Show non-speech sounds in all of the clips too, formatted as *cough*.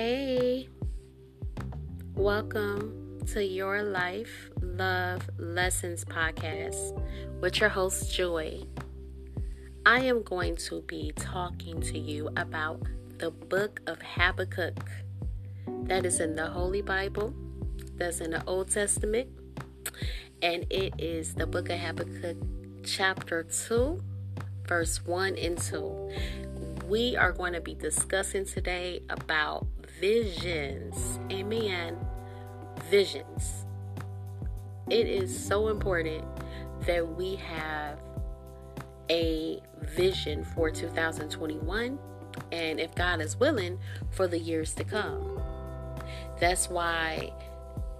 Hey, welcome to Your Life Love Lessons podcast with your host, Joy. I am going to be talking to you about the book of Habakkuk that is in the Holy Bible, that's in the Old Testament, and it is the book of Habakkuk, chapter 2, verse 1 and 2. We are going to be discussing today about visions. Amen. Visions. It is so important that we have a vision for 2021 and if God is willing for the years to come. That's why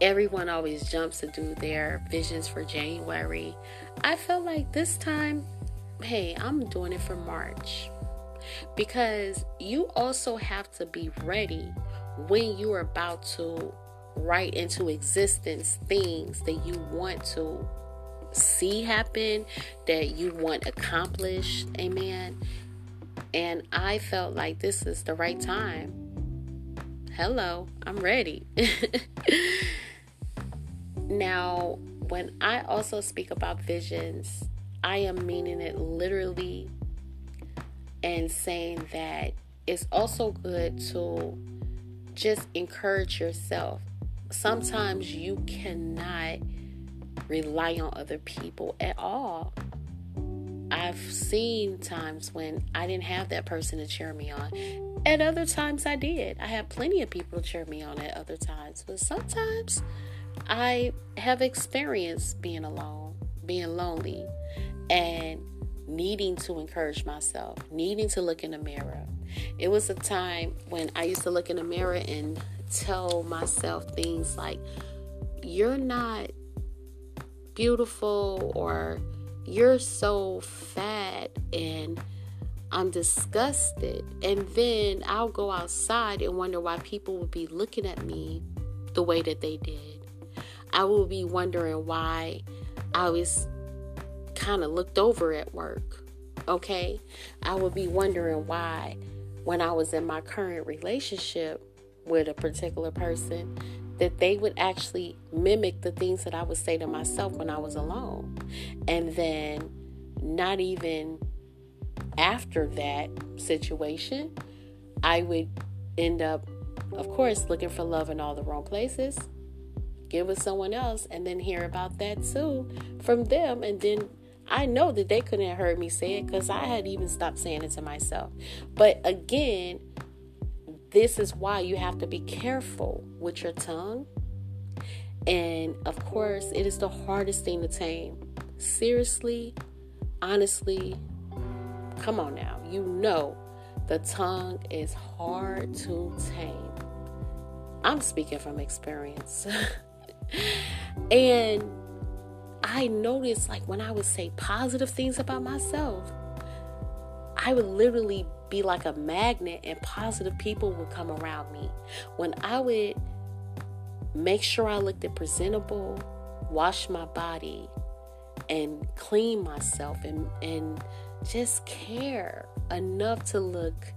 everyone always jumps to do their visions for January. I feel like this time, hey, I'm doing it for March because you also have to be ready when you are about to write into existence things that you want to see happen, that you want accomplished. Amen. And I felt like this is the right time. Hello, I'm ready. *laughs* now, when I also speak about visions, I am meaning it literally and saying that it's also good to just encourage yourself. Sometimes you cannot rely on other people at all. I've seen times when I didn't have that person to cheer me on. At other times I did. I had plenty of people to cheer me on at other times. But sometimes I have experienced being alone, being lonely, and needing to encourage myself, needing to look in the mirror. It was a time when I used to look in the mirror and tell myself things like, You're not beautiful, or You're so fat, and I'm disgusted. And then I'll go outside and wonder why people would be looking at me the way that they did. I will be wondering why I was kind of looked over at work. Okay? I will be wondering why, when I was in my current relationship with a particular person, that they would actually mimic the things that I would say to myself when I was alone. And then, not even after that situation, I would end up, of course, looking for love in all the wrong places, get with someone else, and then hear about that too from them, and then I know that they couldn't have heard me say it because I had even stopped saying it to myself. But again, this is why you have to be careful with your tongue. And of course, it is the hardest thing to tame. Seriously, honestly, come on now. You know the tongue is hard to tame. I'm speaking from experience. *laughs* and I noticed like when I would say positive things about myself, I would literally be like a magnet and positive people would come around me. When I would make sure I looked presentable, wash my body, and clean myself and, and just care enough to look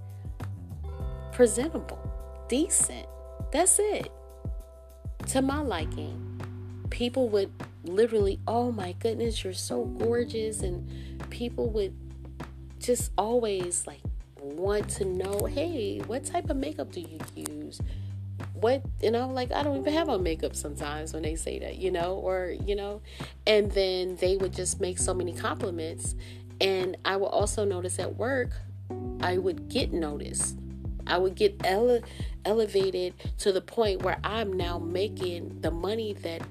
presentable, decent. That's it. To my liking. People would literally, oh my goodness, you're so gorgeous. And people would just always like want to know, hey, what type of makeup do you use? What, you know, like I don't even have on makeup sometimes when they say that, you know, or, you know, and then they would just make so many compliments. And I will also notice at work, I would get noticed. I would get ele- elevated to the point where I'm now making the money that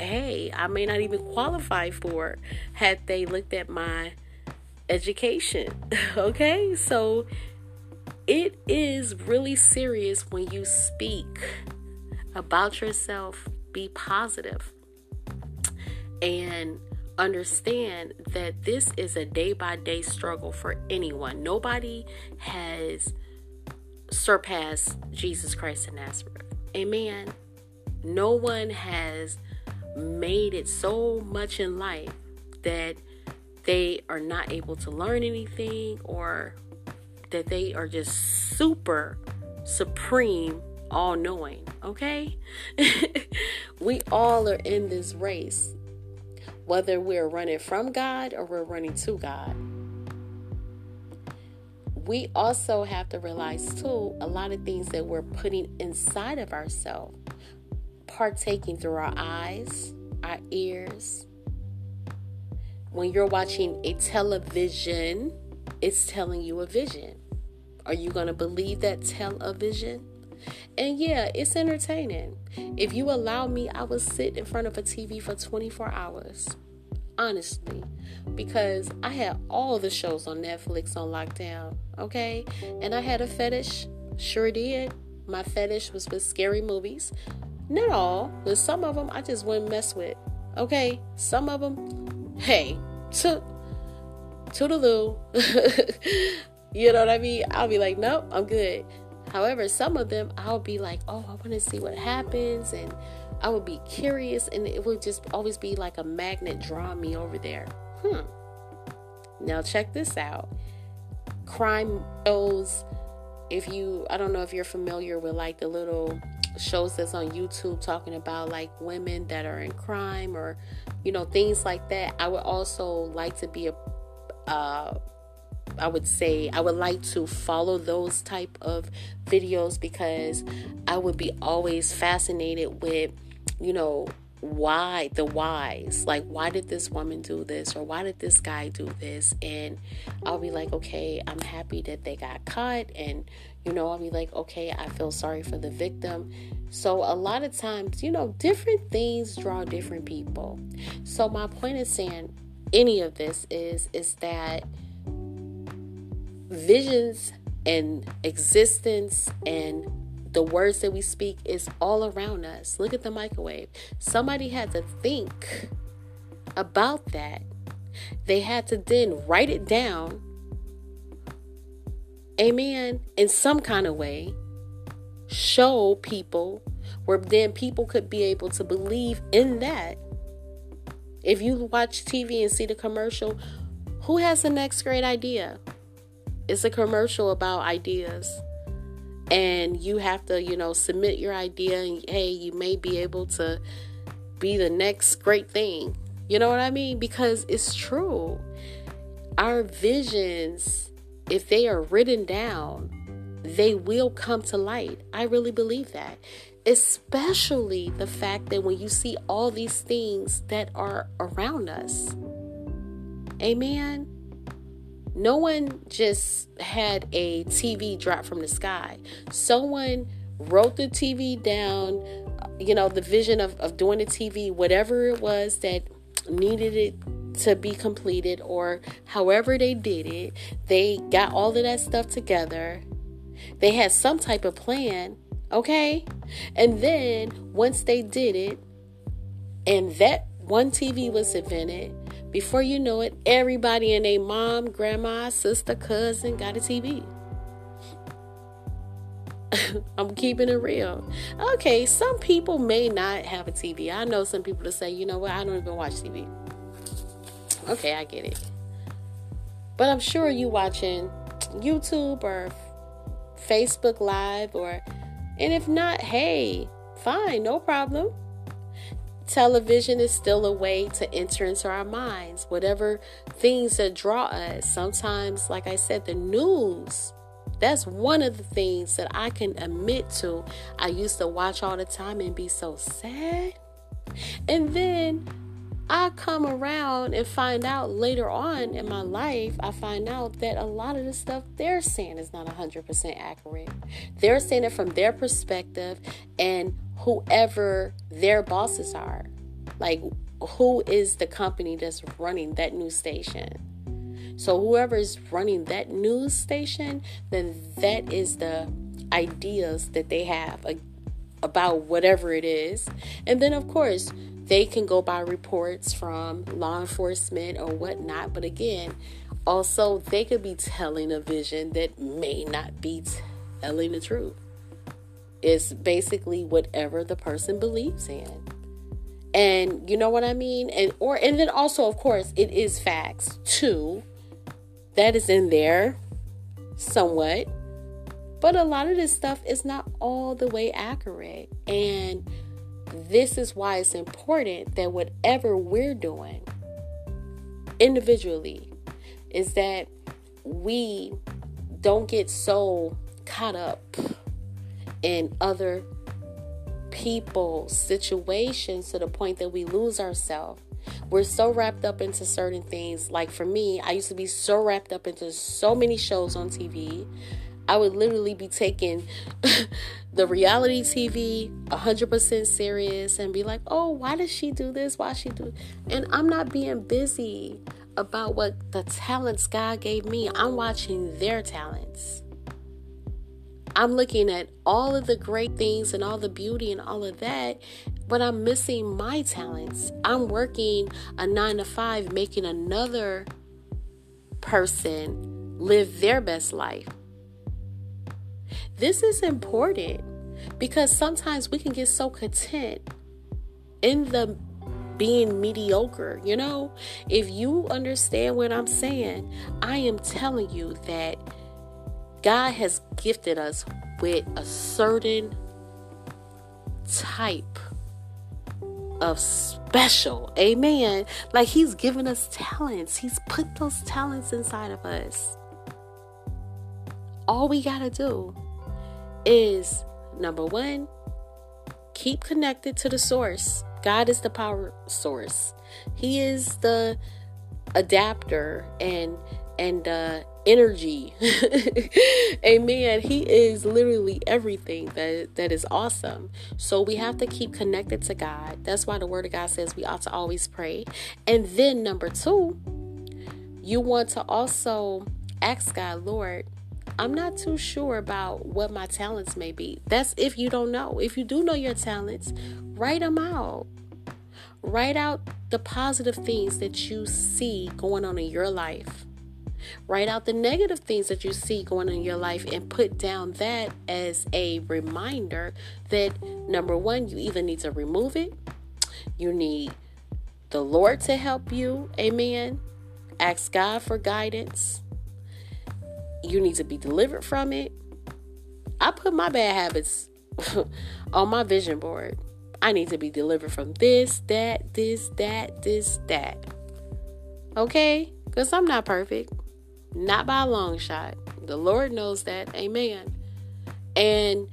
hey, I may not even qualify for had they looked at my education. *laughs* okay? So it is really serious when you speak about yourself, be positive, and understand that this is a day by day struggle for anyone. Nobody has surpassed Jesus Christ in Nazareth. Amen. No one has made it so much in life that they are not able to learn anything or that they are just super supreme, all knowing, okay? *laughs* we all are in this race, whether we're running from God or we're running to God. We also have to realize, too, a lot of things that we're putting inside of ourselves, partaking through our eyes, our ears. When you're watching a television, it's telling you a vision. Are you going to believe that television? And yeah, it's entertaining. If you allow me, I will sit in front of a TV for 24 hours. Honestly, because I had all the shows on Netflix on lockdown, okay? And I had a fetish, sure did. My fetish was with scary movies. Not all, but some of them I just wouldn't mess with, okay? Some of them, hey, to, toodaloo. *laughs* You know what I mean? I'll be like, nope, I'm good. However, some of them I'll be like, oh, I want to see what happens. And I would be curious. And it would just always be like a magnet drawing me over there. Hmm. Now, check this out crime shows. If you, I don't know if you're familiar with like the little shows that's on YouTube talking about like women that are in crime or, you know, things like that. I would also like to be a, uh, I would say I would like to follow those type of videos because I would be always fascinated with, you know, why the whys like why did this woman do this or why did this guy do this? And i'll be like okay i'm happy that they got caught. And you know i'll be like okay i feel sorry for the victim. So a lot of times you know different things draw different people. So my point is saying any of this is is that visions and existence and the words that we speak is all around us. Look at the microwave. Somebody had to think about that. They had to then write it down, amen, in some kind of way, show people where then people could be able to believe in that. If you watch TV and see the commercial, who has the next great idea? it's a commercial about ideas and you have to you know submit your idea and hey you may be able to be the next great thing. You know what i mean? Because it's true. Our visions if they are written down they will come to light. I really believe that. Especially the fact that when you see all these things that are around us. Amen no one just had a TV drop from the sky. Someone wrote the TV down, you know, the vision of, of doing the TV, whatever it was that needed it to be completed, or however they did it. They got all of that stuff together. They had some type of plan, okay? And then once they did it, and that one TV was invented, before you know it, everybody and their mom, grandma, sister, cousin got a TV. *laughs* I'm keeping it real. Okay, some people may not have a TV. I know some people that say, you know what, I don't even watch TV. Okay, I get it. But I'm sure you watching YouTube or Facebook Live or and if not, hey, fine, no problem. Television is still a way to enter into our minds, whatever things that draw us. Sometimes, like I said, the news. That's one of the things that I can admit to. I used to watch all the time and be so sad. And then I come around and find out later on in my life, I find out that a lot of the stuff they're saying is not 100% accurate. They're saying it from their perspective, and whoever their bosses are. Like, who is the company that's running that news station? So, whoever is running that news station, then that is the ideas that they have about whatever it is. And then, of course, they can go by reports from law enforcement or whatnot. But again, also, they could be telling a vision that may not be telling the truth. It's basically whatever the person believes in. And you know what I mean? And or and then also of course it is facts too. That is in there somewhat. But a lot of this stuff is not all the way accurate. And this is why it's important that whatever we're doing individually is that we don't get so caught up in other people's situations to the point that we lose ourselves. We're so wrapped up into certain things. Like for me, I used to be so wrapped up into so many shows on TV. I would literally be taking *laughs* the reality TV 100% serious and be like, oh, why does she do this? Why she do? And I'm not being busy about what the talents God gave me. I'm watching their talents. I'm looking at all of the great things and all the beauty and all of that, but I'm missing my talents. I'm working a nine to five, making another person live their best life. This is important because sometimes we can get so content in the being mediocre. You know, if you understand what I'm saying, I am telling you that God has gifted us with a certain type of special. Amen. Like He's given us talents, He's put those talents inside of us. All we got to do is number one, keep connected to the source. God is the power source. He is the adapter and and uh energy. *laughs* Amen. He is literally everything that that is awesome. So we have to keep connected to God. That's why the word of God says we ought to always pray. And then number 2, you want to also ask God, Lord, I'm not too sure about what my talents may be. That's if you don't know. If you do know your talents, write them out. Write out the positive things that you see going on in your life. Write out the negative things that you see going on in your life and put down that as a reminder that number one, you either need to remove it, you need the Lord to help you. Amen. Ask God for guidance. You need to be delivered from it. I put my bad habits *laughs* on my vision board. I need to be delivered from this, that, this, that, this, that. Okay? Because I'm not perfect. Not by a long shot. The Lord knows that. Amen. And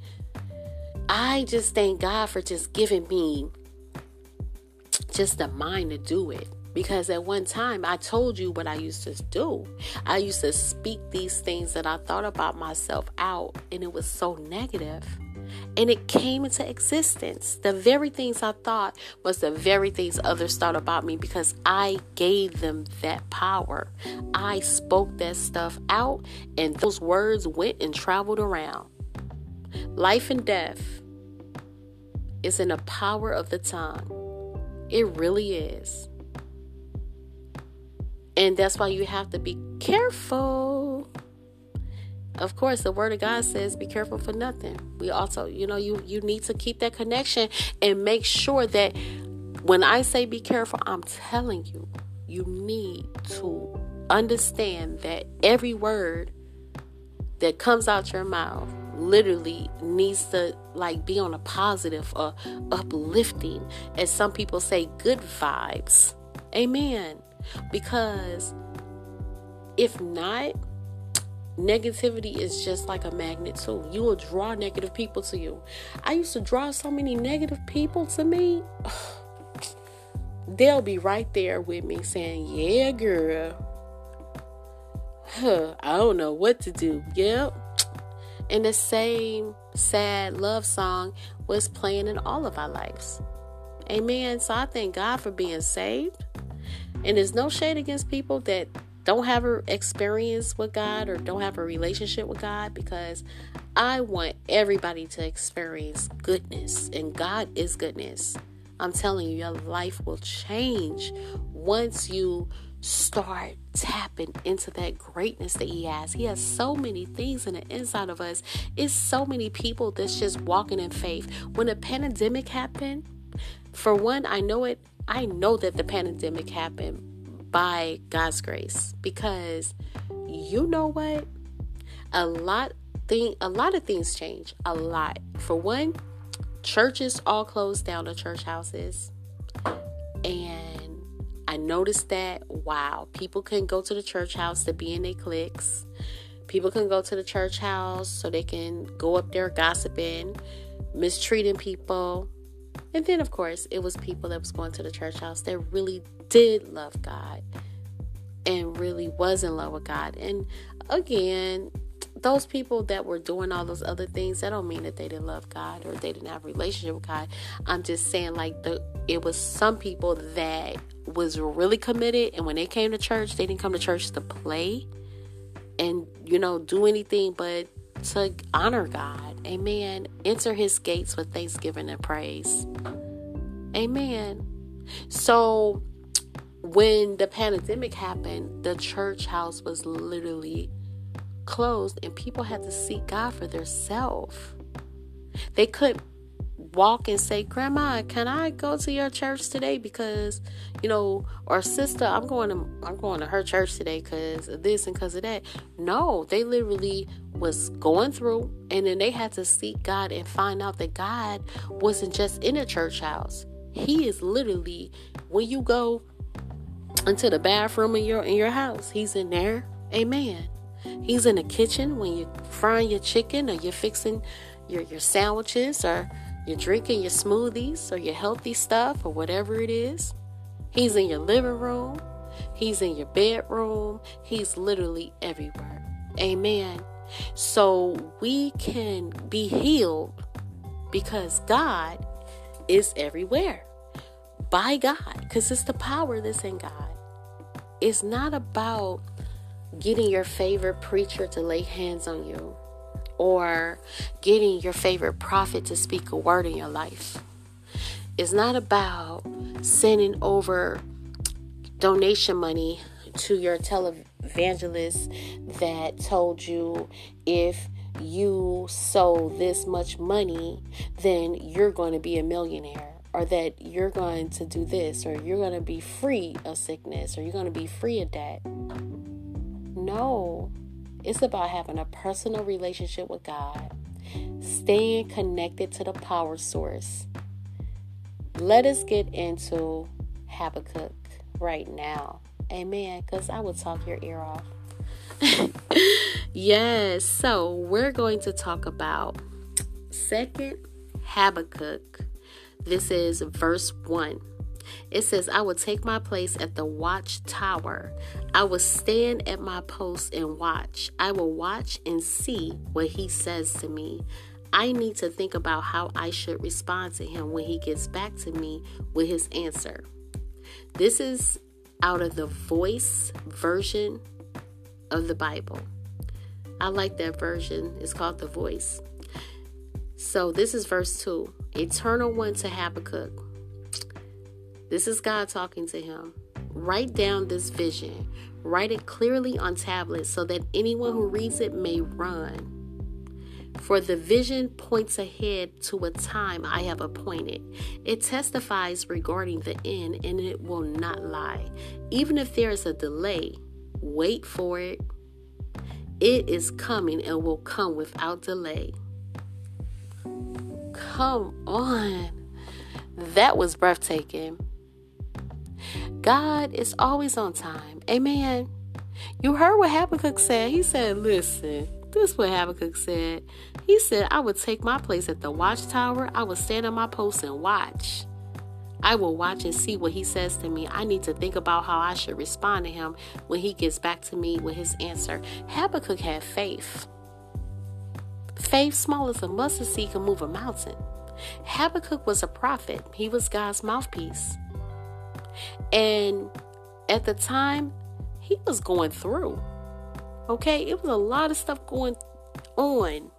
I just thank God for just giving me just the mind to do it. Because at one time I told you what I used to do. I used to speak these things that I thought about myself out, and it was so negative and it came into existence. The very things I thought was the very things others thought about me because I gave them that power. I spoke that stuff out, and those words went and traveled around. Life and death is in the power of the tongue. It really is. And that's why you have to be careful. Of course the word of god says be careful for nothing. We also you know you you need to keep that connection and make sure that when i say be careful i'm telling you you need to understand that every word that comes out your mouth literally needs to like be on a positive or uplifting. As some people say good vibes. Amen because if not negativity is just like a magnet too. You will draw negative people to you. I used to draw so many negative people to me. *sighs* They'll be right there with me saying, "Yeah, girl. Huh, I don't know what to do." Yep. And the same sad love song was playing in all of our lives. Amen. So I thank God for being saved. And there's no shade against people that don't have an experience with God or don't have a relationship with God because I want everybody to experience goodness, and God is goodness. I'm telling you, your life will change once you start tapping into that greatness that He has. He has so many things in the inside of us. It's so many people that's just walking in faith. When a pandemic happened, for one, I know it. I know that the pandemic happened by God's grace because you know what? A lot thing a lot of things change. A lot. For one, churches all closed down the church houses. And I noticed that wow, people couldn't go to the church house to be in their cliques. People can go to the church house so they can go up there gossiping, mistreating people. And then, of course, it was people that was going to the church house that really did love God and really was in love with God. And again, those people that were doing all those other things, that don't mean that they didn't love God or they didn't have a relationship with God. I'm just saying like the it was some people that was really committed and when they came to church, they didn't come to church to play and you know do anything but to honor God. Amen. Enter his gates with thanksgiving and praise. Amen. So when the pandemic happened, the church house was literally closed and people had to seek God for themselves. They couldn't walk and say, "Grandma, can I go to your church today because, you know, or sister, I'm going to I'm going to her church today cuz of this and cuz of that." No, they literally was going through and then they had to seek God and find out that God wasn't just in a church house. He is literally when you go into the bathroom in your in your house, he's in there. Amen. He's in the kitchen when you're frying your chicken or you're fixing your, your sandwiches or you're drinking your smoothies or your healthy stuff or whatever it is. He's in your living room. He's in your bedroom. He's literally everywhere. Amen. So we can be healed because God is everywhere by God because it's the power that's in God. It's not about getting your favorite preacher to lay hands on you or getting your favorite prophet to speak a word in your life. It's not about sending over donation money to your televangelist that told you if you sow this much money, then you're going to be a millionaire, or that you're going to do this, or you're going to be free of sickness, or you're going to be free of debt. No, it's about having a personal relationship with God, staying connected to the power source. Let us get into Habakkuk right now. Amen. Because I will talk your ear off. *laughs* yes, so we're going to talk about Second Habakkuk. This is verse 1. It says, I will take my place at the watchtower. I will stand at my post and watch. I will watch and see what he says to me. I need to think about how I should respond to him when he gets back to me with his answer. This is out of the voice version of the Bible. I like that version. It's called the voice. So this is verse 2 Eternal one to Habakkuk. This is God talking to him. Write down this vision. Write it clearly on tablets so that anyone who reads it may run. For the vision points ahead to a time I have appointed. It testifies regarding the end and it will not lie. Even if there is a delay, wait for it. It is coming and will come without delay. Come on. That was breathtaking. God is always on time. Amen. You heard what Habakkuk said. He said, Listen, this is what Habakkuk said. He said, I would take my place at the watchtower. I would stand on my post and watch. I will watch and see what he says to me. I need to think about how I should respond to him when he gets back to me with his answer. Habakkuk had faith. Faith, small as a mustard seed, can move a mountain. Habakkuk was a prophet, he was God's mouthpiece. And at the time, he was going through. Okay, it was a lot of stuff going on.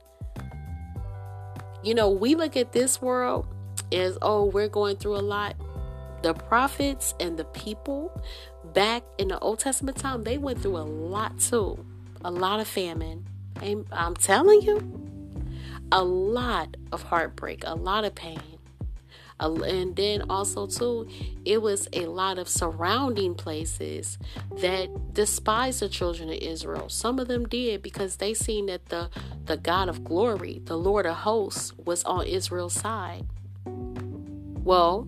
You know, we look at this world as, oh, we're going through a lot. The prophets and the people back in the Old Testament time, they went through a lot too. A lot of famine. And I'm telling you, a lot of heartbreak, a lot of pain, and then also too it was a lot of surrounding places that despised the children of israel some of them did because they seen that the the god of glory the lord of hosts was on israel's side well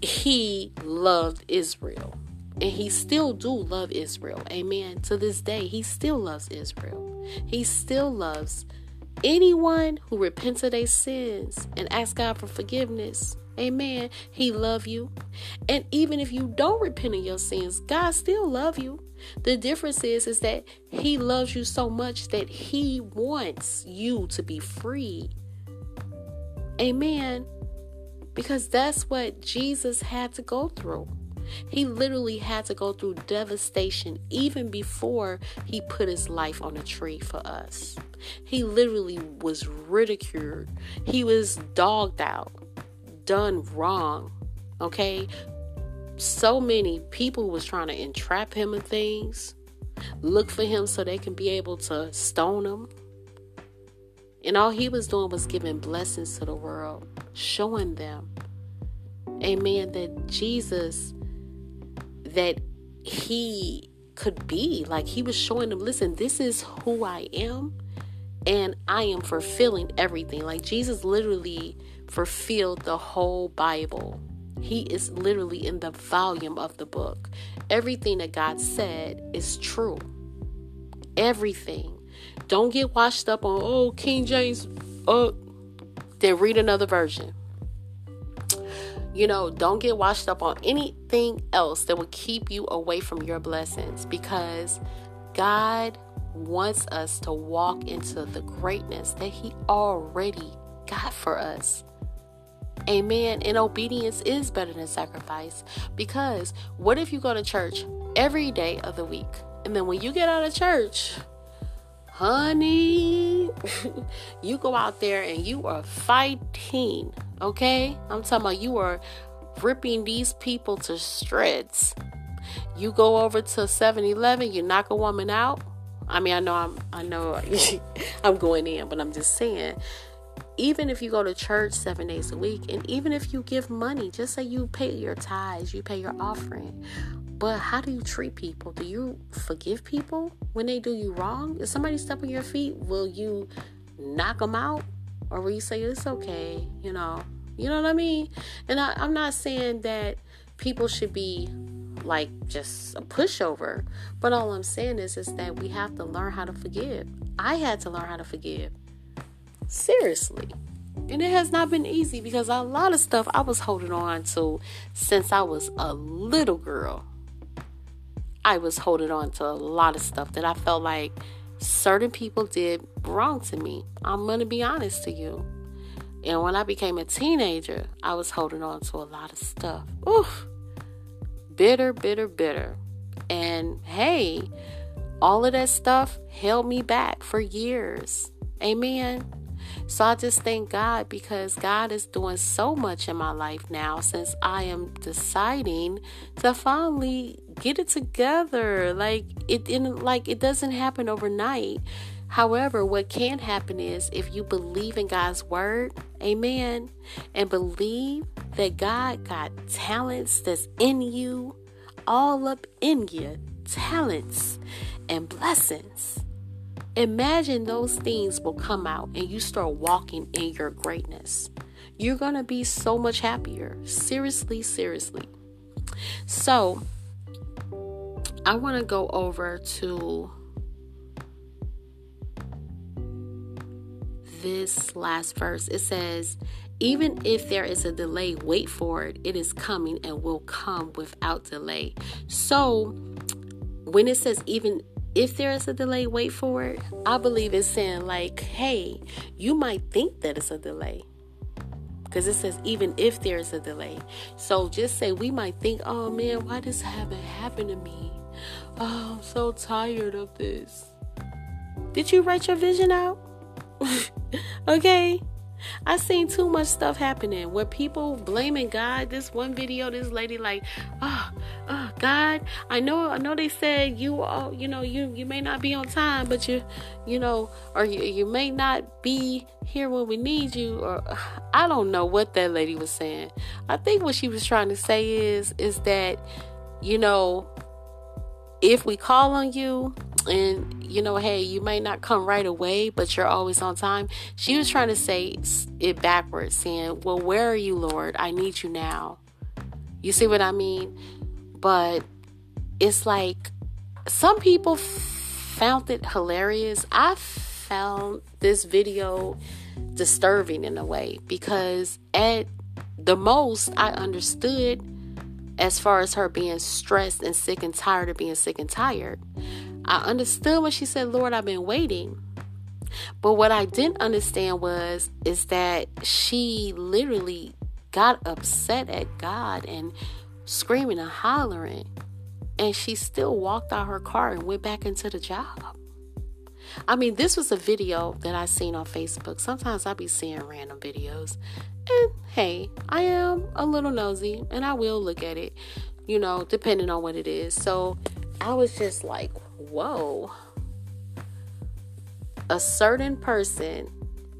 he loved israel and he still do love Israel. Amen. To this day, he still loves Israel. He still loves anyone who repents of their sins and asks God for forgiveness. Amen. He love you. And even if you don't repent of your sins, God still love you. The difference is is that he loves you so much that he wants you to be free. Amen. Because that's what Jesus had to go through. He literally had to go through devastation even before he put his life on a tree for us. He literally was ridiculed. He was dogged out, done wrong. Okay? So many people was trying to entrap him in things, look for him so they can be able to stone him. And all he was doing was giving blessings to the world, showing them, amen, that Jesus that he could be. Like he was showing them, listen, this is who I am, and I am fulfilling everything. Like Jesus literally fulfilled the whole Bible. He is literally in the volume of the book. Everything that God said is true. Everything. Don't get washed up on, oh, King James, oh, then read another version. You know, don't get washed up on anything else that will keep you away from your blessings because God wants us to walk into the greatness that He already got for us. Amen. And obedience is better than sacrifice because what if you go to church every day of the week and then when you get out of church, honey, *laughs* you go out there and you are fighting Okay? I'm talking about you are ripping these people to shreds. You go over to 7-Eleven, you knock a woman out. I mean, I know I'm I know *laughs* I'm going in, but I'm just saying even if you go to church 7 days a week and even if you give money, just say you pay your tithes, you pay your offering. But how do you treat people? Do you forgive people when they do you wrong? If somebody step on your feet, will you knock them out? Or where you say it's okay, you know, you know what I mean? And I, I'm not saying that people should be like just a pushover, but all I'm saying is is that we have to learn how to forgive. I had to learn how to forgive. Seriously. And it has not been easy because a lot of stuff I was holding on to since I was a little girl. I was holding on to a lot of stuff that I felt like certain people did wrong to me. I'm going to be honest to you. And when I became a teenager, I was holding on to a lot of stuff. Oof. Bitter, bitter, bitter. And hey, all of that stuff held me back for years. Amen. So I just thank God because God is doing so much in my life now since I am deciding to finally get it together. Like it in like it doesn't happen overnight. However, what can happen is if you believe in God's word, amen, and believe that God got talents that's in you, all up in you, talents and blessings. Imagine those things will come out and you start walking in your greatness. You're going to be so much happier. Seriously, seriously. So, I want to go over to this last verse. It says, Even if there is a delay, wait for it. It is coming and will come without delay. So, when it says, even if there is a delay, wait for it. I believe it's saying, like, hey, you might think that it's a delay. Because it says, even if there is a delay. So just say, we might think, oh man, why does this haven't to me? Oh, I'm so tired of this. Did you write your vision out? *laughs* okay? I seen too much stuff happening where people blaming God. This one video, this lady like, oh, oh God, I know, I know they said you, all, you know, you you may not be on time, but you, you know, or you you may not be here when we need you, or I don't know what that lady was saying. I think what she was trying to say is is that, you know, if we call on you and you know hey you might not come right away but you're always on time. She was trying to say it backwards saying well where are you lord? I need you now. You see what i mean? But it's like some people found it hilarious. I found this video disturbing in a way because at the most i understood as far as her being stressed and sick and tired of being sick and tired I understood when she said, Lord, I've been waiting. But what I didn't understand was is that she literally got upset at God and screaming and hollering. And she still walked out her car and went back into the job. I mean, this was a video that I seen on Facebook. Sometimes I be seeing random videos. And hey, I am a little nosy and I will look at it, you know, depending on what it is. So I was just like, whoa, a certain person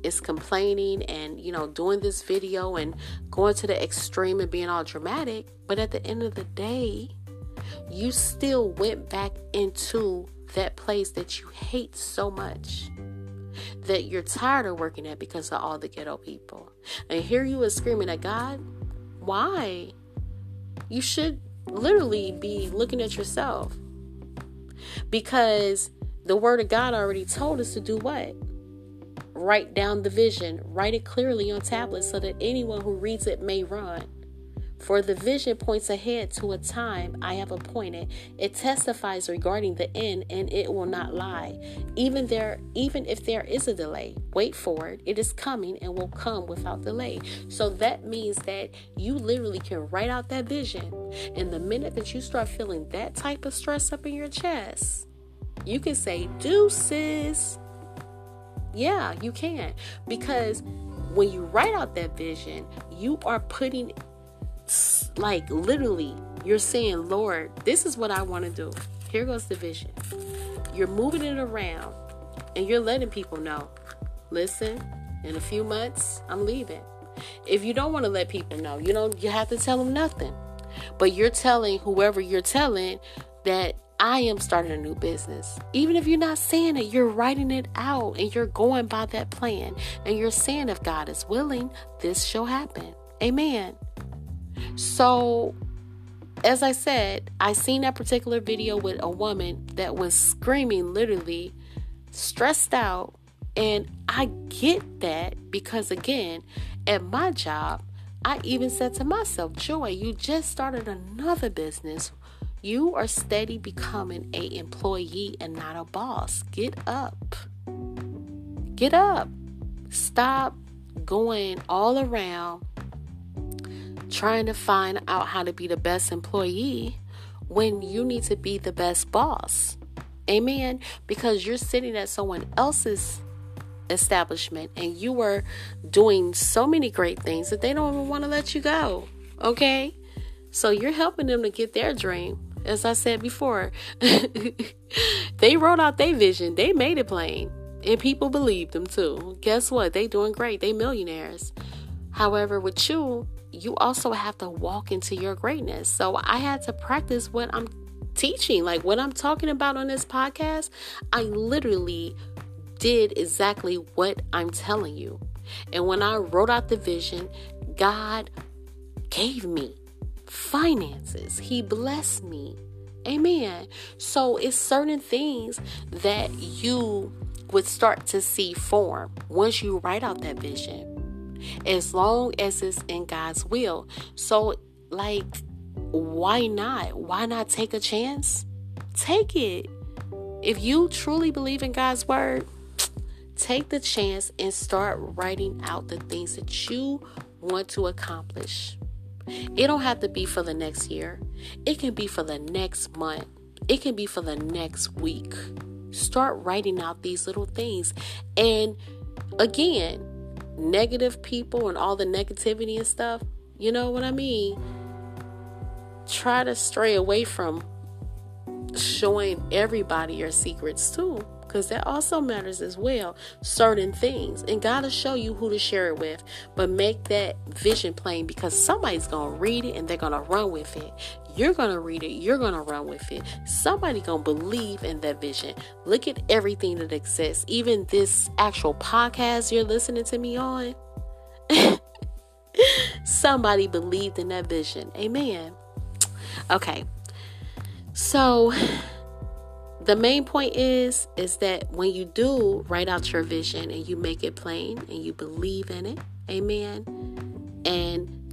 is complaining and you know doing this video and going to the extreme and being all dramatic but at the end of the day you still went back into that place that you hate so much that you're tired of working at because of all the ghetto people and here you are screaming at god why you should literally be looking at yourself because the word of God already told us to do what? Write down the vision, write it clearly on tablets so that anyone who reads it may run. For the vision points ahead to a time I have appointed. It testifies regarding the end and it will not lie. Even there even if there is a delay, wait for it. It is coming and will come without delay. So that means that you literally can write out that vision. And the minute that you start feeling that type of stress up in your chest, you can say deuces. Yeah, you can. Because when you write out that vision, you are putting like literally you're saying lord this is what i want to do here goes the vision you're moving it around and you're letting people know listen in a few months i'm leaving if you don't want to let people know you don't you have to tell them nothing but you're telling whoever you're telling that I am starting a new business. Even if you're not saying it, you're writing it out and you're going by that plan. And you're saying, if God is willing, this shall happen. Amen. So, as I said, I seen that particular video with a woman that was screaming, literally stressed out. And I get that because, again, at my job, I even said to myself, Joy, you just started another business. You are steady becoming a employee and not a boss. Get up. Get up. Stop going all around trying to find out how to be the best employee when you need to be the best boss. Amen. Because you're sitting at someone else's establishment and you were doing so many great things that they don't even want to let you go. Okay? So you're helping them to get their dream. As I said before, *laughs* they wrote out their vision, they made it plain, and people believed them too. Guess what? They doing great. They millionaires. However, with you, you also have to walk into your greatness. So I had to practice what I'm teaching. Like what I'm talking about on this podcast, I literally did exactly what I'm telling you. And when I wrote out the vision, God gave me finances, He blessed me. Amen. So it's certain things that you would start to see form once you write out that vision as long as it's in God's will. So, like, why not? Why not take a chance? Take it. If you truly believe in God's word, take the chance and start writing out the things that you want to accomplish. It don't have to be for the next year. It can be for the next month. It can be for the next week. Start writing out these little things. And again, negative people and all the negativity and stuff, you know what I mean? Try to stray away from showing everybody your secrets too because that also matters as well. Certain things, and God will show you who to share it with, but make that vision plain because somebody's gonna read it and they're gonna run with it. You're gonna read it, you're gonna run with it. Somebody gonna believe in that vision. Look at everything that exists, even this actual podcast you're listening to me on. *laughs* Somebody believed in that vision. Amen. Okay. So the main point is is that when you do write out your vision and you make it plain and you believe in it amen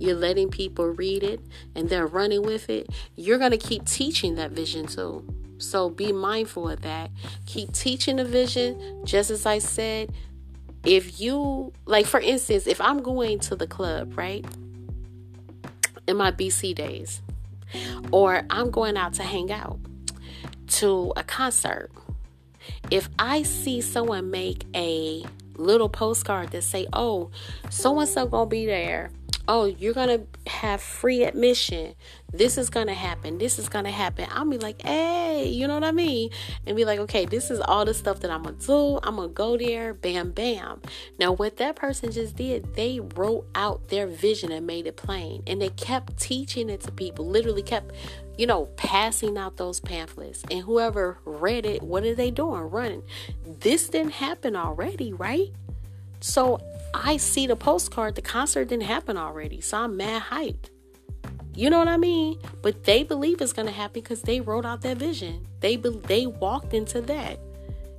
you're letting people read it and they're running with it. You're going to keep teaching that vision too. So be mindful of that. Keep teaching the vision just as i said if you like for instance if i'm going to the club right in my bc days or i'm going out to hang out to a concert, if I see someone make a little postcard that say, "Oh, so and so gonna be there," "Oh, you're gonna have free admission," "This is gonna happen," "This is gonna happen," I'll be like, "Hey," you know what I mean, and be like, "Okay, this is all the stuff that I'm gonna do. I'm gonna go there, bam, bam." Now, what that person just did, they wrote out their vision and made it plain, and they kept teaching it to people. Literally kept you know, passing out those pamphlets. And whoever read it, what are they doing? Running. This didn't happen already, right? So I see the postcard, the concert didn't happen already. So I'm mad hyped. You know what I mean? But they believe it's going to happen because they wrote out that vision. They be- they walked into that.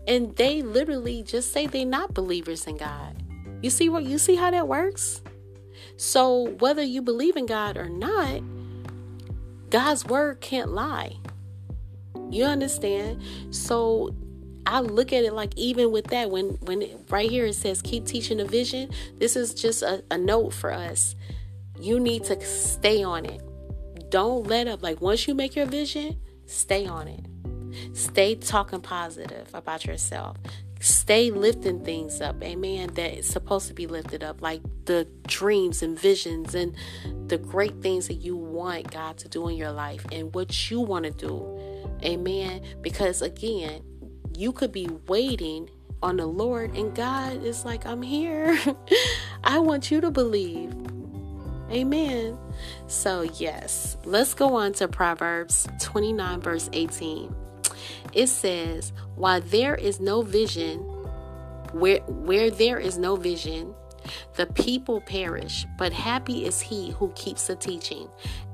And they literally just say they're not believers in God. You see what you see how that works? So whether you believe in God or not, God's word can't lie. You understand? So I look at it like even with that, when when it, right here it says keep teaching the vision, this is just a, a note for us. You need to stay on it. Don't let up. Like once you make your vision, stay on it. Stay talking positive about yourself stay lifting things up amen that is supposed to be lifted up like the dreams and visions and the great things that you want god to do in your life and what you want to do amen because again you could be waiting on the lord and god is like i'm here. *laughs* I want you to believe. Amen. So yes let's go on to proverbs 29 verse 18 it says, While there is no vision, where, where there is no vision, the people perish, but happy is he who keeps the teaching.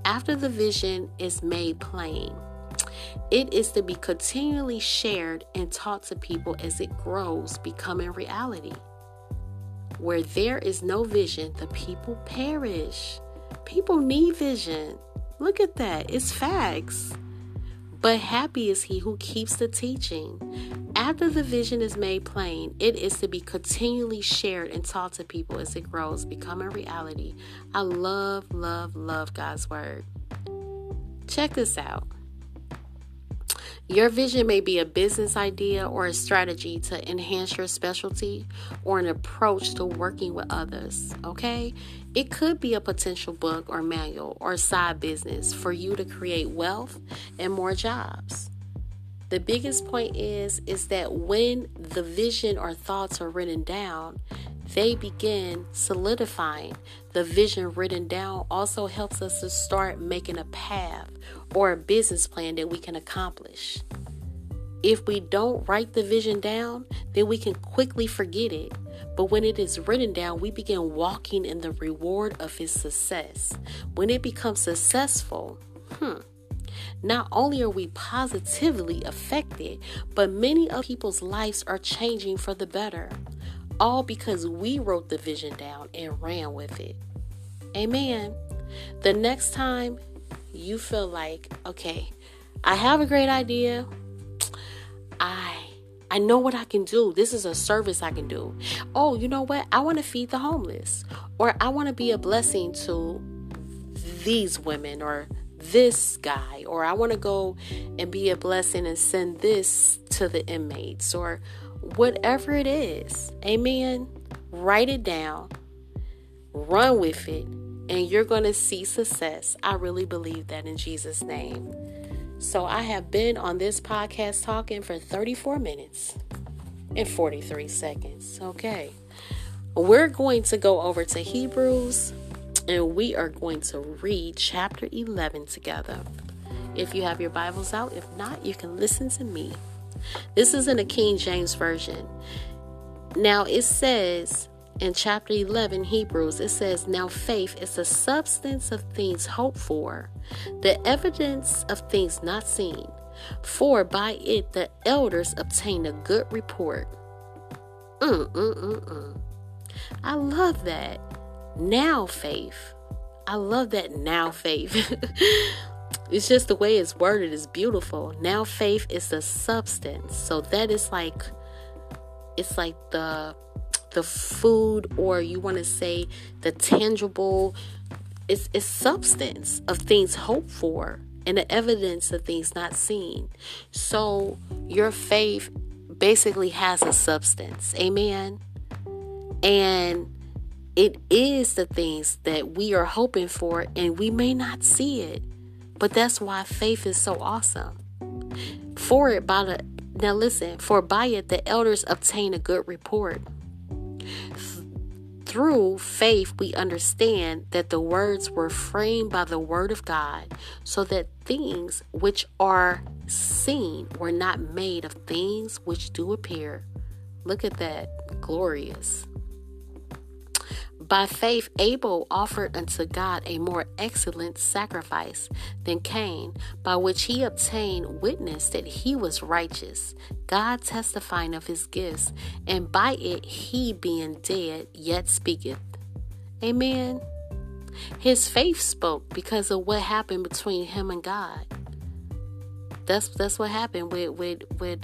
After the vision is made plain, it is to be continually shared and taught to people as it grows, becoming reality. Where there is no vision, the people perish. People need vision. Look at that. It's facts. But happy is he who keeps the teaching. After the vision is made plain, it is to be continually shared and taught to people as it grows, becoming reality. I love, love, love God's word. Check this out. Your vision may be a business idea or a strategy to enhance your specialty or an approach to working with others, okay? It could be a potential book or manual or side business for you to create wealth and more jobs. The biggest point is is that when the vision or thoughts are written down, they begin solidifying. The vision written down also helps us to start making a path or a business plan that we can accomplish. If we don't write the vision down, then we can quickly forget it. But when it is written down, we begin walking in the reward of his success. When it becomes successful, hmm, not only are we positively affected, but many of people's lives are changing for the better. All because we wrote the vision down and ran with it. Amen. The next time you feel like, okay, I have a great idea. I I know what I can do. This is a service I can do. Oh, you know what? I want to feed the homeless or I want to be a blessing to these women or this guy or I want to go and be a blessing and send this to the inmates or whatever it is. Amen. Write it down, run with it, and you're going to see success. I really believe that in Jesus' name. So I have been on this podcast talking for 34 minutes and 43 seconds. Okay. We're going to go over to Hebrews and we are going to read chapter 11 together. If you have your Bibles out, if not, you can listen to me. This is in the King James Version. Now it says in chapter 11, Hebrews, it says, Now faith is the substance of things hoped for, the evidence of things not seen. For by it the elders obtained a good report. Mm, mm, mm, mm. I love that. Now faith. I love that now faith. *laughs* it's just the way it's worded is beautiful. Now faith is the substance. So that is like it's like the the food or you want to say the tangible it's, it's substance of things hoped for and the evidence of things not seen. So your faith basically has a substance. Amen. And it is the things that we are hoping for and we may not see it. But that's why faith is so awesome. For it by the now listen, for by it the elders obtain a good report. Through faith, we understand that the words were framed by the Word of God, so that things which are seen were not made of things which do appear. Look at that. Glorious. By faith, Abel offered unto God a more excellent sacrifice than Cain, by which he obtained witness that he was righteous, God testifying of his gifts, and by it he being dead yet speaketh. Amen. His faith spoke because of what happened between him and God. That's that's what happened with with with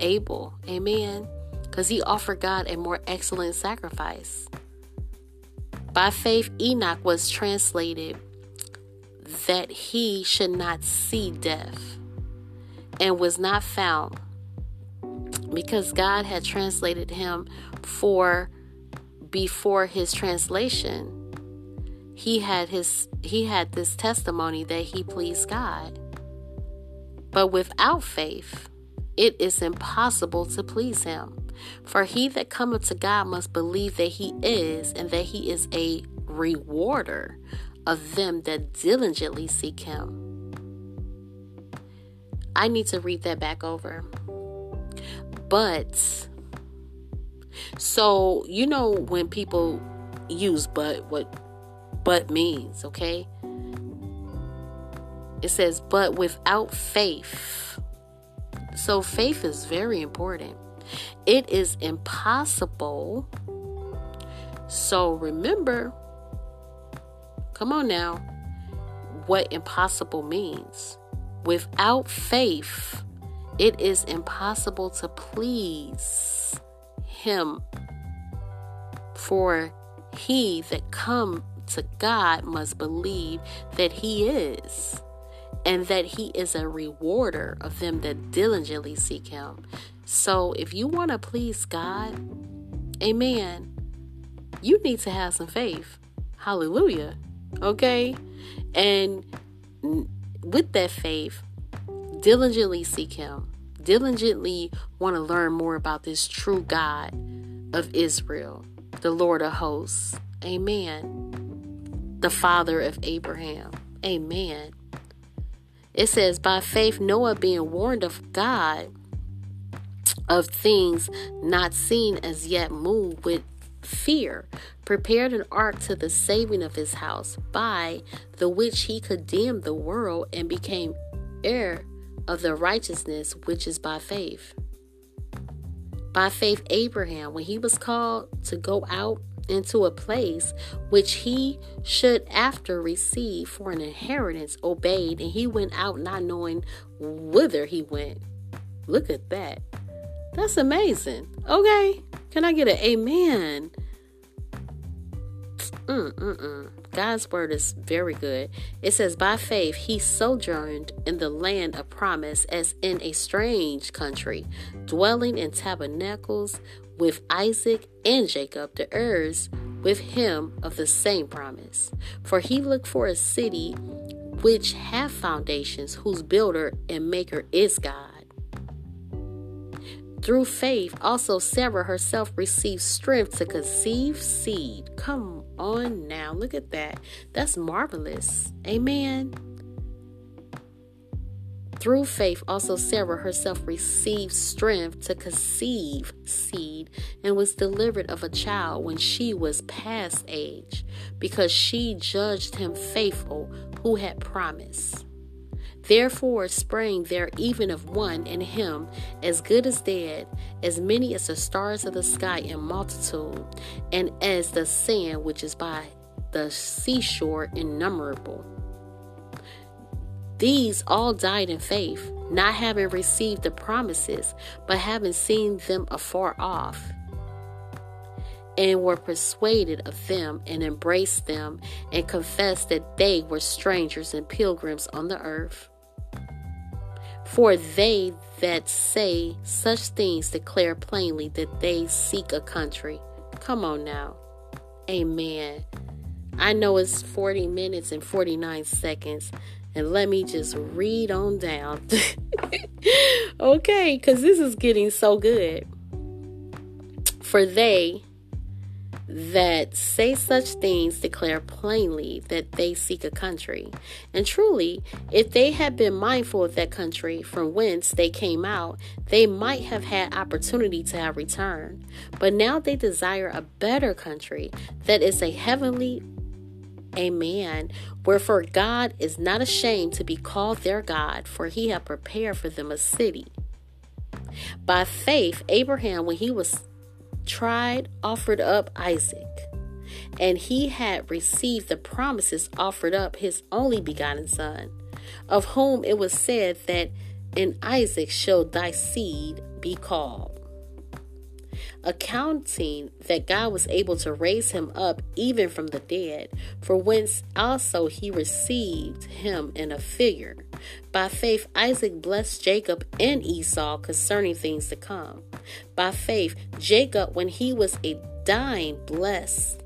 Abel. Amen. Because he offered God a more excellent sacrifice. By faith, Enoch was translated that he should not see death and was not found because God had translated him for before his translation. He had his he had this testimony that he pleased God. But without faith it is impossible to please him for he that cometh to God must believe that he is, and that he is a rewarder of them that diligently seek him. I need to read that back over. But, so, you know, when people use but, what but means, okay? It says, but without faith. So, faith is very important. It is impossible. So remember, come on now, what impossible means. Without faith, it is impossible to please Him. For he that come to God must believe that He is, and that He is a rewarder of them that diligently seek Him. So if you want to please God, amen, you need to have some faith. Hallelujah. Okay? And with that faith, diligently seek Him. Diligently want to learn more about this true God of Israel, the Lord of hosts. Amen. The Father of Abraham. Amen. It says, By faith, Noah being warned of God of things not seen as yet moved with fear, prepared an ark to the saving of his house, by the which he condemned the world and became heir of the righteousness which is by faith. By faith, Abraham, when he was called to go out into a place which he should after receive for an inheritance, obeyed, and he went out not knowing whither he went. Look at that. That's amazing. Okay. Can I get an amen? Mm-mm-mm. God's word is very good. It says, By faith he sojourned in the land of promise as in a strange country, dwelling in tabernacles with Isaac and Jacob, the heirs with him of the same promise. For he looked for a city which have foundations, whose builder and maker is God. Through faith, also Sarah herself received strength to conceive seed. Come on now, look at that. That's marvelous. Amen. Through faith, also Sarah herself received strength to conceive seed and was delivered of a child when she was past age, because she judged him faithful who had promised. Therefore sprang there even of one in him as good as dead, as many as the stars of the sky in multitude, and as the sand which is by the seashore innumerable. These all died in faith, not having received the promises, but having seen them afar off, and were persuaded of them, and embraced them, and confessed that they were strangers and pilgrims on the earth. For they that say such things declare plainly that they seek a country. Come on now. Amen. I know it's 40 minutes and 49 seconds, and let me just read on down. *laughs* okay, because this is getting so good. For they that say such things declare plainly that they seek a country. And truly, if they had been mindful of that country from whence they came out, they might have had opportunity to have returned. But now they desire a better country that is a heavenly Amen. Wherefore God is not ashamed to be called their God, for he hath prepared for them a city. By faith, Abraham, when he was tried, offered up Isaac. And he had received the promises, offered up his only begotten son, of whom it was said that in Isaac shall thy seed be called accounting that God was able to raise him up even from the dead, for whence also he received him in a figure. By faith, Isaac blessed Jacob and Esau concerning things to come. By faith, Jacob, when he was a dying, blessed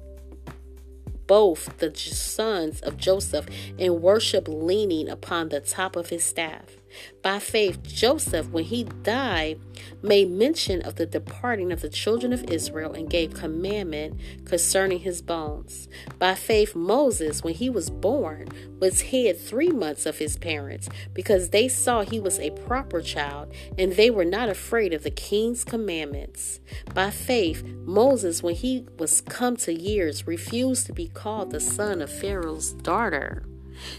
both the sons of Joseph and worship leaning upon the top of his staff. By faith, Joseph, when he died, made mention of the departing of the children of Israel and gave commandment concerning his bones. By faith, Moses, when he was born, was hid three months of his parents, because they saw he was a proper child, and they were not afraid of the king's commandments. By faith, Moses, when he was come to years, refused to be called the son of Pharaoh's daughter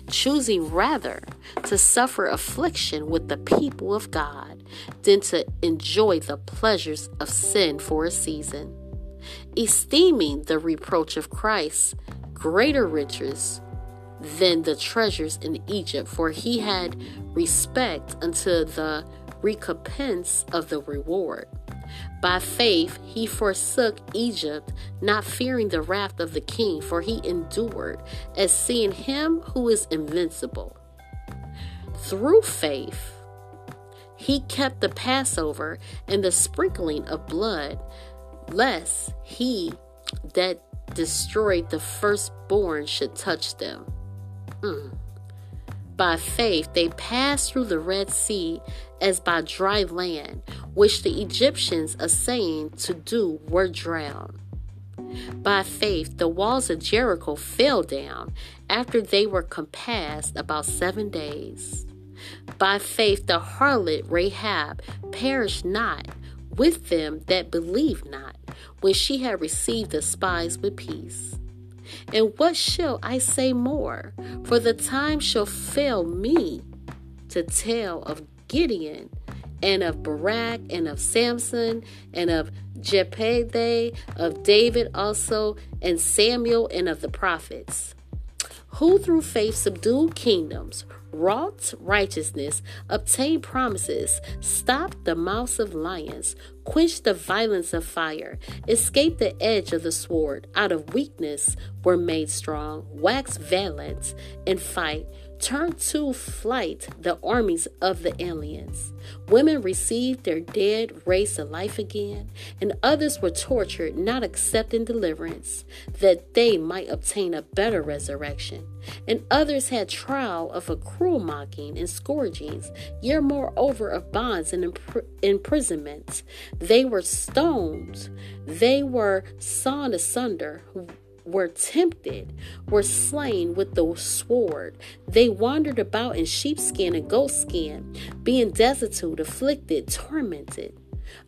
choosing rather to suffer affliction with the people of God than to enjoy the pleasures of sin for a season, esteeming the reproach of Christ greater riches than the treasures in Egypt, for he had respect unto the recompense of the reward. By faith, he forsook Egypt, not fearing the wrath of the king, for he endured as seeing him who is invincible. Through faith, he kept the Passover and the sprinkling of blood, lest he that destroyed the firstborn should touch them. Mm. By faith, they passed through the Red Sea as by dry land, which the Egyptians, assaying to do, were drowned. By faith, the walls of Jericho fell down after they were compassed about seven days. By faith, the harlot Rahab perished not with them that believed not, when she had received the spies with peace. And what shall I say more? For the time shall fail me to tell of Gideon and of Barak and of Samson and of Jephthah, of David also, and Samuel and of the prophets, who through faith subdued kingdoms, wrought righteousness, obtained promises, stopped the mouths of lions, quenched the violence of fire, escaped the edge of the sword, out of weakness were made strong, waxed valiant in fight, turned to flight the armies of the aliens. Women received their dead raised to life again, and others were tortured, not accepting deliverance, that they might obtain a better resurrection. And others had trial of a cruel mocking and scourgings, yea, moreover, of bonds and impr- imprisonment. They were stoned, they were sawn asunder were tempted, were slain with the sword. They wandered about in sheepskin and goatskin, being destitute, afflicted, tormented,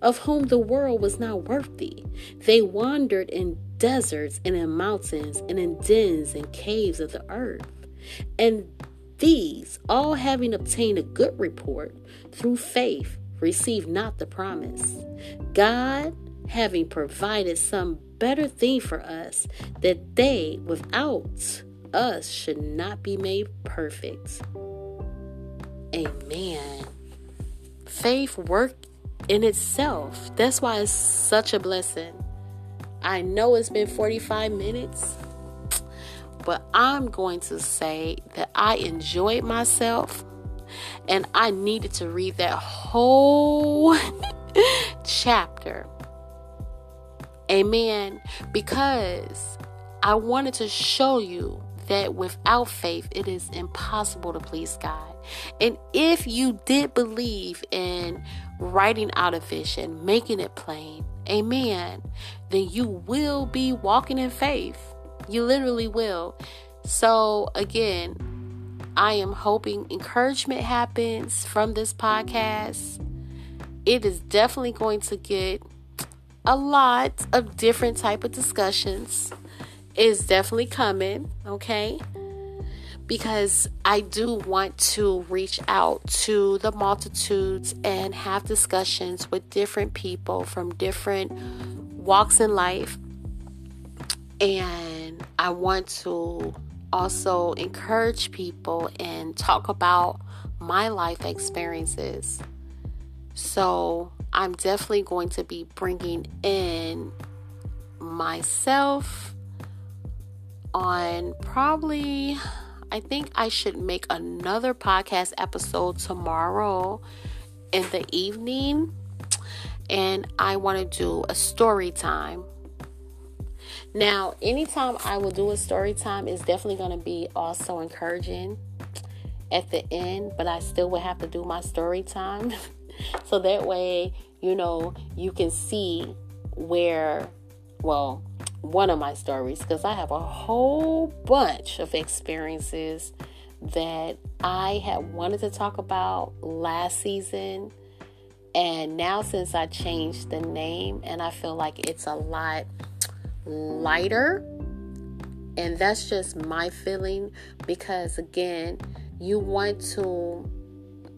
of whom the world was not worthy. They wandered in deserts and in mountains and in dens and caves of the earth. And these, all having obtained a good report through faith, received not the promise. God, having provided some better thing for us that they without us should not be made perfect. Amen. Faith work in itself. That's why it's such a blessing. I know it's been 45 minutes, but I'm going to say that I enjoyed myself and I needed to read that whole *laughs* chapter Amen. Because I wanted to show you that without faith, it is impossible to please God. And if you did believe in writing out a vision, making it plain, amen, then you will be walking in faith. You literally will. So, again, I am hoping encouragement happens from this podcast. It is definitely going to get a lot of different type of discussions is definitely coming, okay? Because I do want to reach out to the multitudes and have discussions with different people from different walks in life. And I want to also encourage people and talk about my life experiences. So, I'm definitely going to be bringing in myself on probably, I think I should make another podcast episode tomorrow in the evening. And I want to do a story time. Now, anytime I will do a story time is definitely going to be also encouraging at the end, but I still will have to do my story time. *laughs* so that way, you know, you can see where, well, one of my stories, because I have a whole bunch of experiences that I had wanted to talk about last season. And now, since I changed the name, and I feel like it's a lot lighter, and that's just my feeling because, again, you want to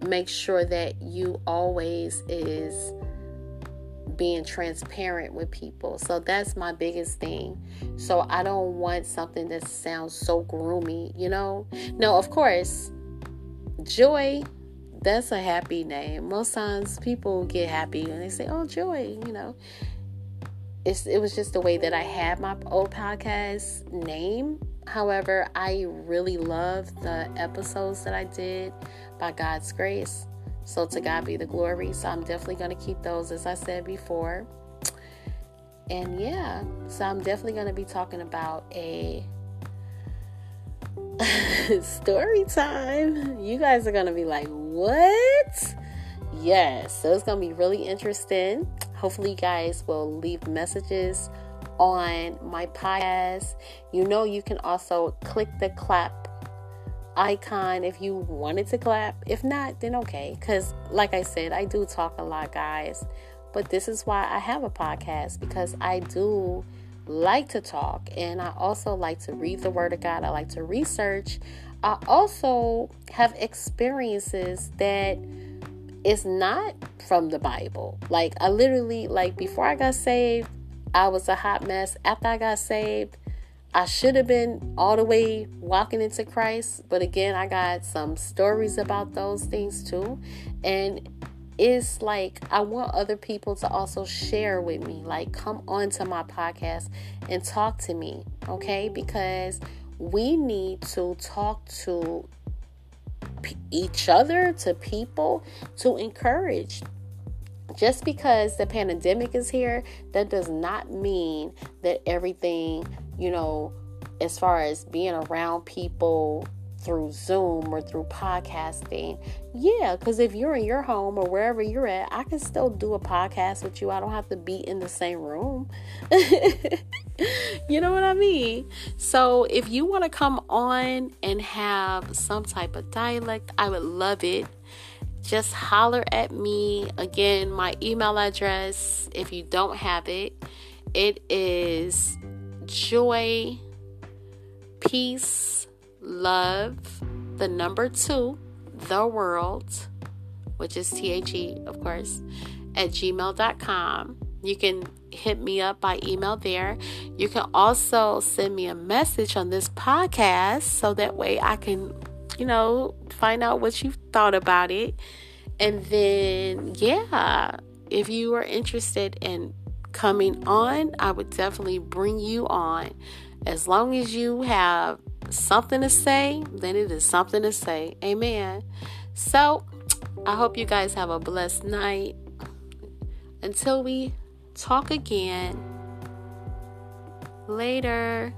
make sure that you always is being transparent with people. So that's my biggest thing. So I don't want something that sounds so groomy, you know? No, of course, Joy, that's a happy name. Most times people get happy and they say, Oh, Joy, you know. It's, it was just the way that I had my old podcast name. However, I really love the episodes that I did by God's grace. So to God be the glory. So I'm definitely going to keep those, as I said before. And yeah, so I'm definitely going to be talking about a *laughs* story time. You guys are going to be like, what? Yes, so it's going to be really interesting. Hopefully, you guys will leave messages on my podcast. You know, you can also click the clap icon if you wanted to clap. If not, then okay. Because, like I said, I do talk a lot, guys. But this is why I have a podcast because I do like to talk and I also like to read the Word of God. I like to research. I also have experiences that is not from the Bible. Like, I literally, like, before I got saved, I was a hot mess. After I got saved, I should have been all the way walking into Christ, but again, I got some stories about those things too. And it's like I want other people to also share with me, like come onto my podcast and talk to me, okay? Because we need to talk to p- each other, to people, to encourage. Just because the pandemic is here, that does not mean that everything, you know, as far as being around people through Zoom or through podcasting. Yeah, because if you're in your home or wherever you're at, I can still do a podcast with you. I don't have to be in the same room. *laughs* you know what I mean? So if you want to come on and have some type of dialect, I would love it. Just holler at me. Again, my email address, if you don't have it, it is joy, peace, love, the number two, the world, which is T H E, of course, at gmail.com. You can hit me up by email there. You can also send me a message on this podcast so that way I can, you know, find out what you thought about it. And then, yeah, if you are interested in coming on, I would definitely bring you on. As long as you have something to say, then it is something to say. Amen. So, I hope you guys have a blessed night. Until we talk again. Later.